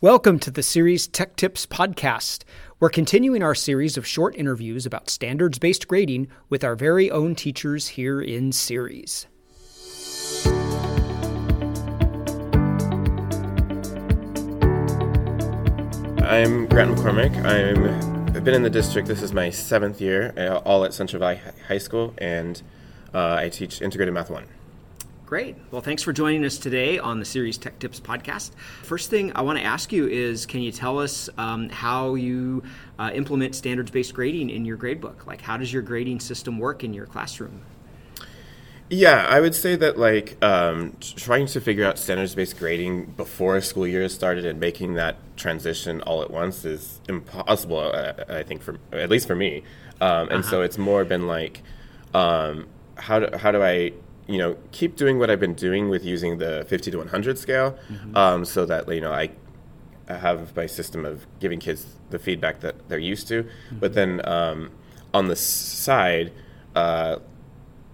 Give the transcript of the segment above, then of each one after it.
Welcome to the Ceres Tech Tips Podcast. We're continuing our series of short interviews about standards based grading with our very own teachers here in Ceres. I'm Grant McCormick. I'm, I've been in the district. This is my seventh year, uh, all at Central Valley High School, and uh, I teach Integrated Math 1. Great. Well, thanks for joining us today on the Ceres Tech Tips podcast. First thing I want to ask you is can you tell us um, how you uh, implement standards based grading in your gradebook? Like, how does your grading system work in your classroom? Yeah, I would say that like um, trying to figure out standards-based grading before a school year started and making that transition all at once is impossible. Uh, I think for at least for me, um, and uh-huh. so it's more been like, um, how do how do I you know, keep doing what I've been doing with using the 50 to 100 scale, mm-hmm. um, so that you know I have my system of giving kids the feedback that they're used to, mm-hmm. but then um, on the side, uh,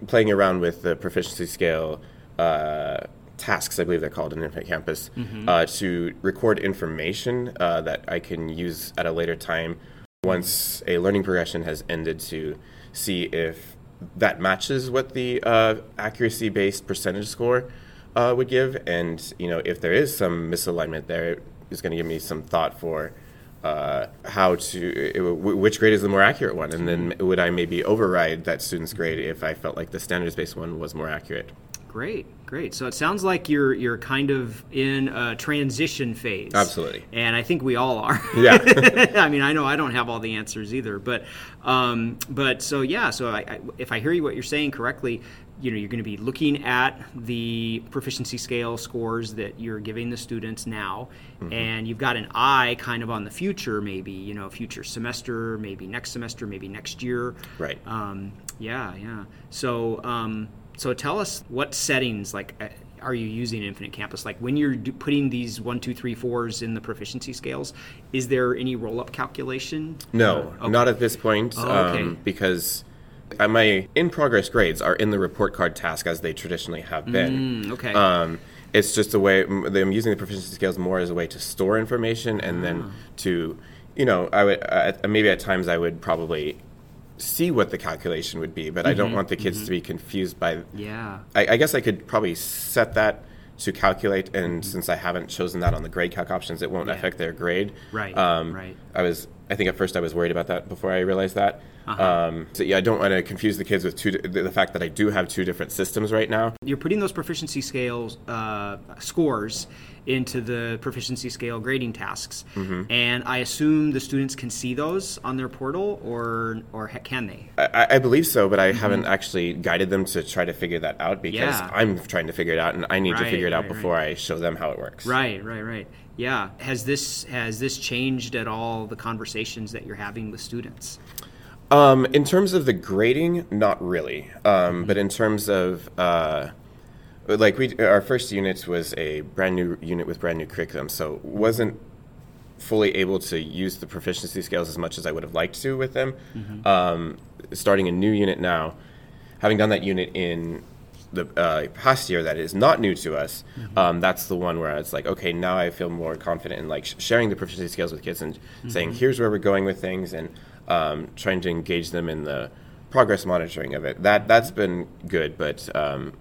playing around with the proficiency scale. Uh, tasks, I believe they're called in Infinite Campus, mm-hmm. uh, to record information uh, that I can use at a later time once a learning progression has ended to see if that matches what the uh, accuracy based percentage score uh, would give. And you know, if there is some misalignment there, it's going to give me some thought for uh, how to which grade is the more accurate one, and then would I maybe override that student's grade if I felt like the standards based one was more accurate. Great, great. So it sounds like you're you're kind of in a transition phase. Absolutely. And I think we all are. Yeah. I mean, I know I don't have all the answers either, but um, but so yeah. So I, I, if I hear you what you're saying correctly, you know, you're going to be looking at the proficiency scale scores that you're giving the students now, mm-hmm. and you've got an eye kind of on the future, maybe you know, future semester, maybe next semester, maybe next year. Right. Um, yeah, yeah. So. Um, so tell us what settings like uh, are you using Infinite Campus? Like when you're putting these one, two, three, fours in the proficiency scales, is there any roll up calculation? No, okay. not at this point, oh, okay. um, because uh, my in progress grades are in the report card task as they traditionally have been. Mm, okay. Um, it's just a way I'm using the proficiency scales more as a way to store information and ah. then to, you know, I would uh, maybe at times I would probably see what the calculation would be, but mm-hmm, I don't mm-hmm, want the kids mm-hmm. to be confused by. Yeah. I, I, guess I could probably set that to calculate, and mm-hmm. since I haven't chosen that on the grade calc options, it won't yeah. affect their grade. Right. Um, right. I was. I think at first I was worried about that before I realized that. Uh-huh. Um, so yeah, I don't want to confuse the kids with two. The fact that I do have two different systems right now. You're putting those proficiency scales uh, scores into the proficiency scale grading tasks, mm-hmm. and I assume the students can see those on their portal, or or can they? I, I believe so, but I mm-hmm. haven't actually guided them to try to figure that out because yeah. I'm trying to figure it out, and I need right, to figure it out right, before right. I show them how it works. Right, right, right. Yeah. Has this has this changed at all the conversations that you're having with students? Um, in terms of the grading, not really. Um, but in terms of uh, like we, our first unit was a brand new unit with brand new curriculum, so wasn't fully able to use the proficiency scales as much as I would have liked to with them. Mm-hmm. Um, starting a new unit now, having done that unit in the uh, past year that is not new to us, mm-hmm. um, that's the one where it's like, okay, now I feel more confident in like sharing the proficiency scales with kids and mm-hmm. saying, here's where we're going with things and um, trying to engage them in the progress monitoring of it. That that's been good, but um,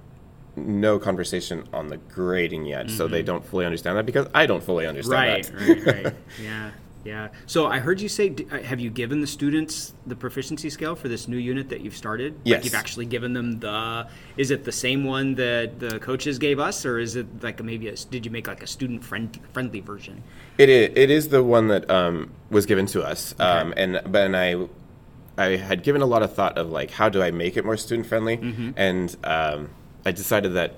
no conversation on the grading yet, mm-hmm. so they mm-hmm. don't fully understand that because I don't fully understand right, that. right, right, yeah. Yeah. So I heard you say, uh, have you given the students the proficiency scale for this new unit that you've started? Yes. Like you've actually given them the. Is it the same one that the coaches gave us, or is it like maybe a, did you make like a student friend, friendly version? It is. It is the one that um, was given to us, okay. um, and but and I. I had given a lot of thought of like how do I make it more student friendly, mm-hmm. and um, I decided that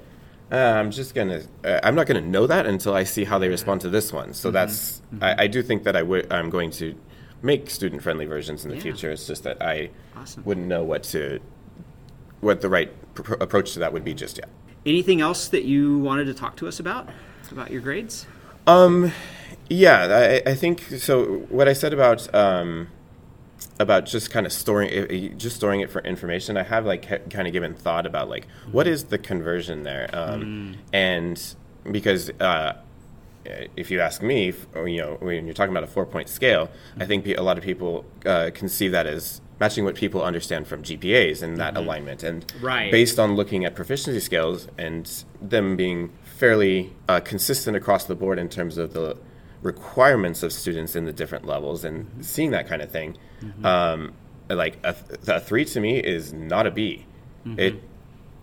uh, I'm just gonna. Uh, I'm not gonna know that until I see how they respond to this one. So mm-hmm. that's. Mm-hmm. I, I, do think that I would. I'm going to make student friendly versions in the yeah. future. It's just that I awesome. wouldn't know what to, what the right pr- approach to that would be just yet. Anything else that you wanted to talk to us about about your grades? Um, yeah, I, I think so. What I said about um, about just kind of storing it, just storing it for information. I have like kind of given thought about like what is the conversion there, um, mm. and because uh, uh, if you ask me, or, you know, when you're talking about a four point scale, I think a lot of people uh, conceive that as matching what people understand from GPAs and that alignment. And Right. based on looking at proficiency scales and them being fairly uh, consistent across the board in terms of the requirements of students in the different levels and seeing that kind of thing, um, like a, th- a three to me is not a B. It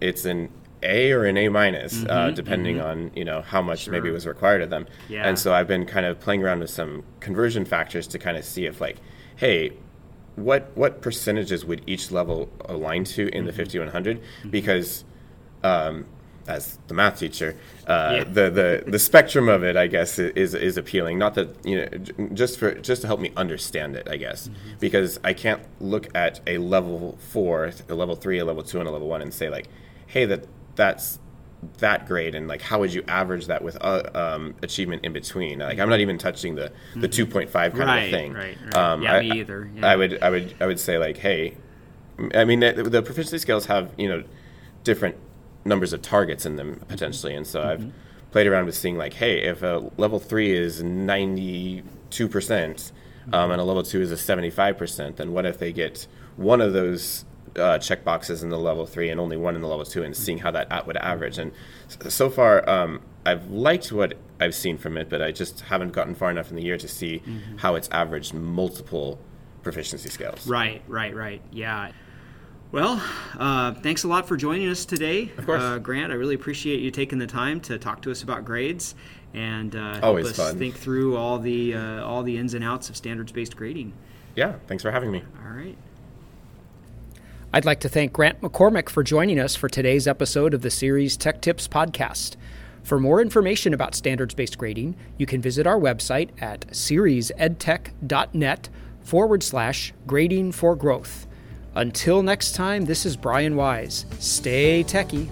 it's an A or an A minus, uh, depending on you know how much maybe was required of them. Yeah. And so I've been kind of playing around with some conversion factors to kind of see if like, hey, what what percentages would each level align to in the 5100? Because um, as the math teacher, uh, Yeah. the, the the spectrum of it, I guess, is is appealing. Not that you know, j- just for just to help me understand it, I guess, because I can't look at a level four, a level three, a level two, and a level one, and say like, hey, that that's that grade, and like, how would you average that with uh, um, achievement in between? Like, I'm not even touching the the 2.5 kind Right, of thing. right, right. Yeah, I, me either, I- yeah. I would I would I would say like, hey, I mean, the, the proficiency scales have you know different numbers of targets in them potentially, and so Mm-hmm. I've played around with seeing like, hey, if a level three is ninety two percent, um, and a level two is a seventy five percent, then what if they get one of those uh, check boxes in the level three and only one in the level two, and seeing how that would average. And so far, um, I've liked what I've seen from it, but I just haven't gotten far enough in the year to see Mm-hmm. how it's averaged multiple proficiency scales. Right, right, right. Yeah. Well, uh, thanks a lot for joining us today, Of course. uh, Grant. I really appreciate you taking the time to talk to us about grades and uh, help Always us fun. think through all the uh, all the ins and outs of standards-based grading. Yeah, thanks for having me. All right. I'd like to thank Grant McCormick for joining us for today's episode of the Ceres Tech Tips Podcast. For more information about standards based grading, you can visit our website at ceresedtech.net forward slash grading for growth. Until next time, this is Brian Wise. Stay techie.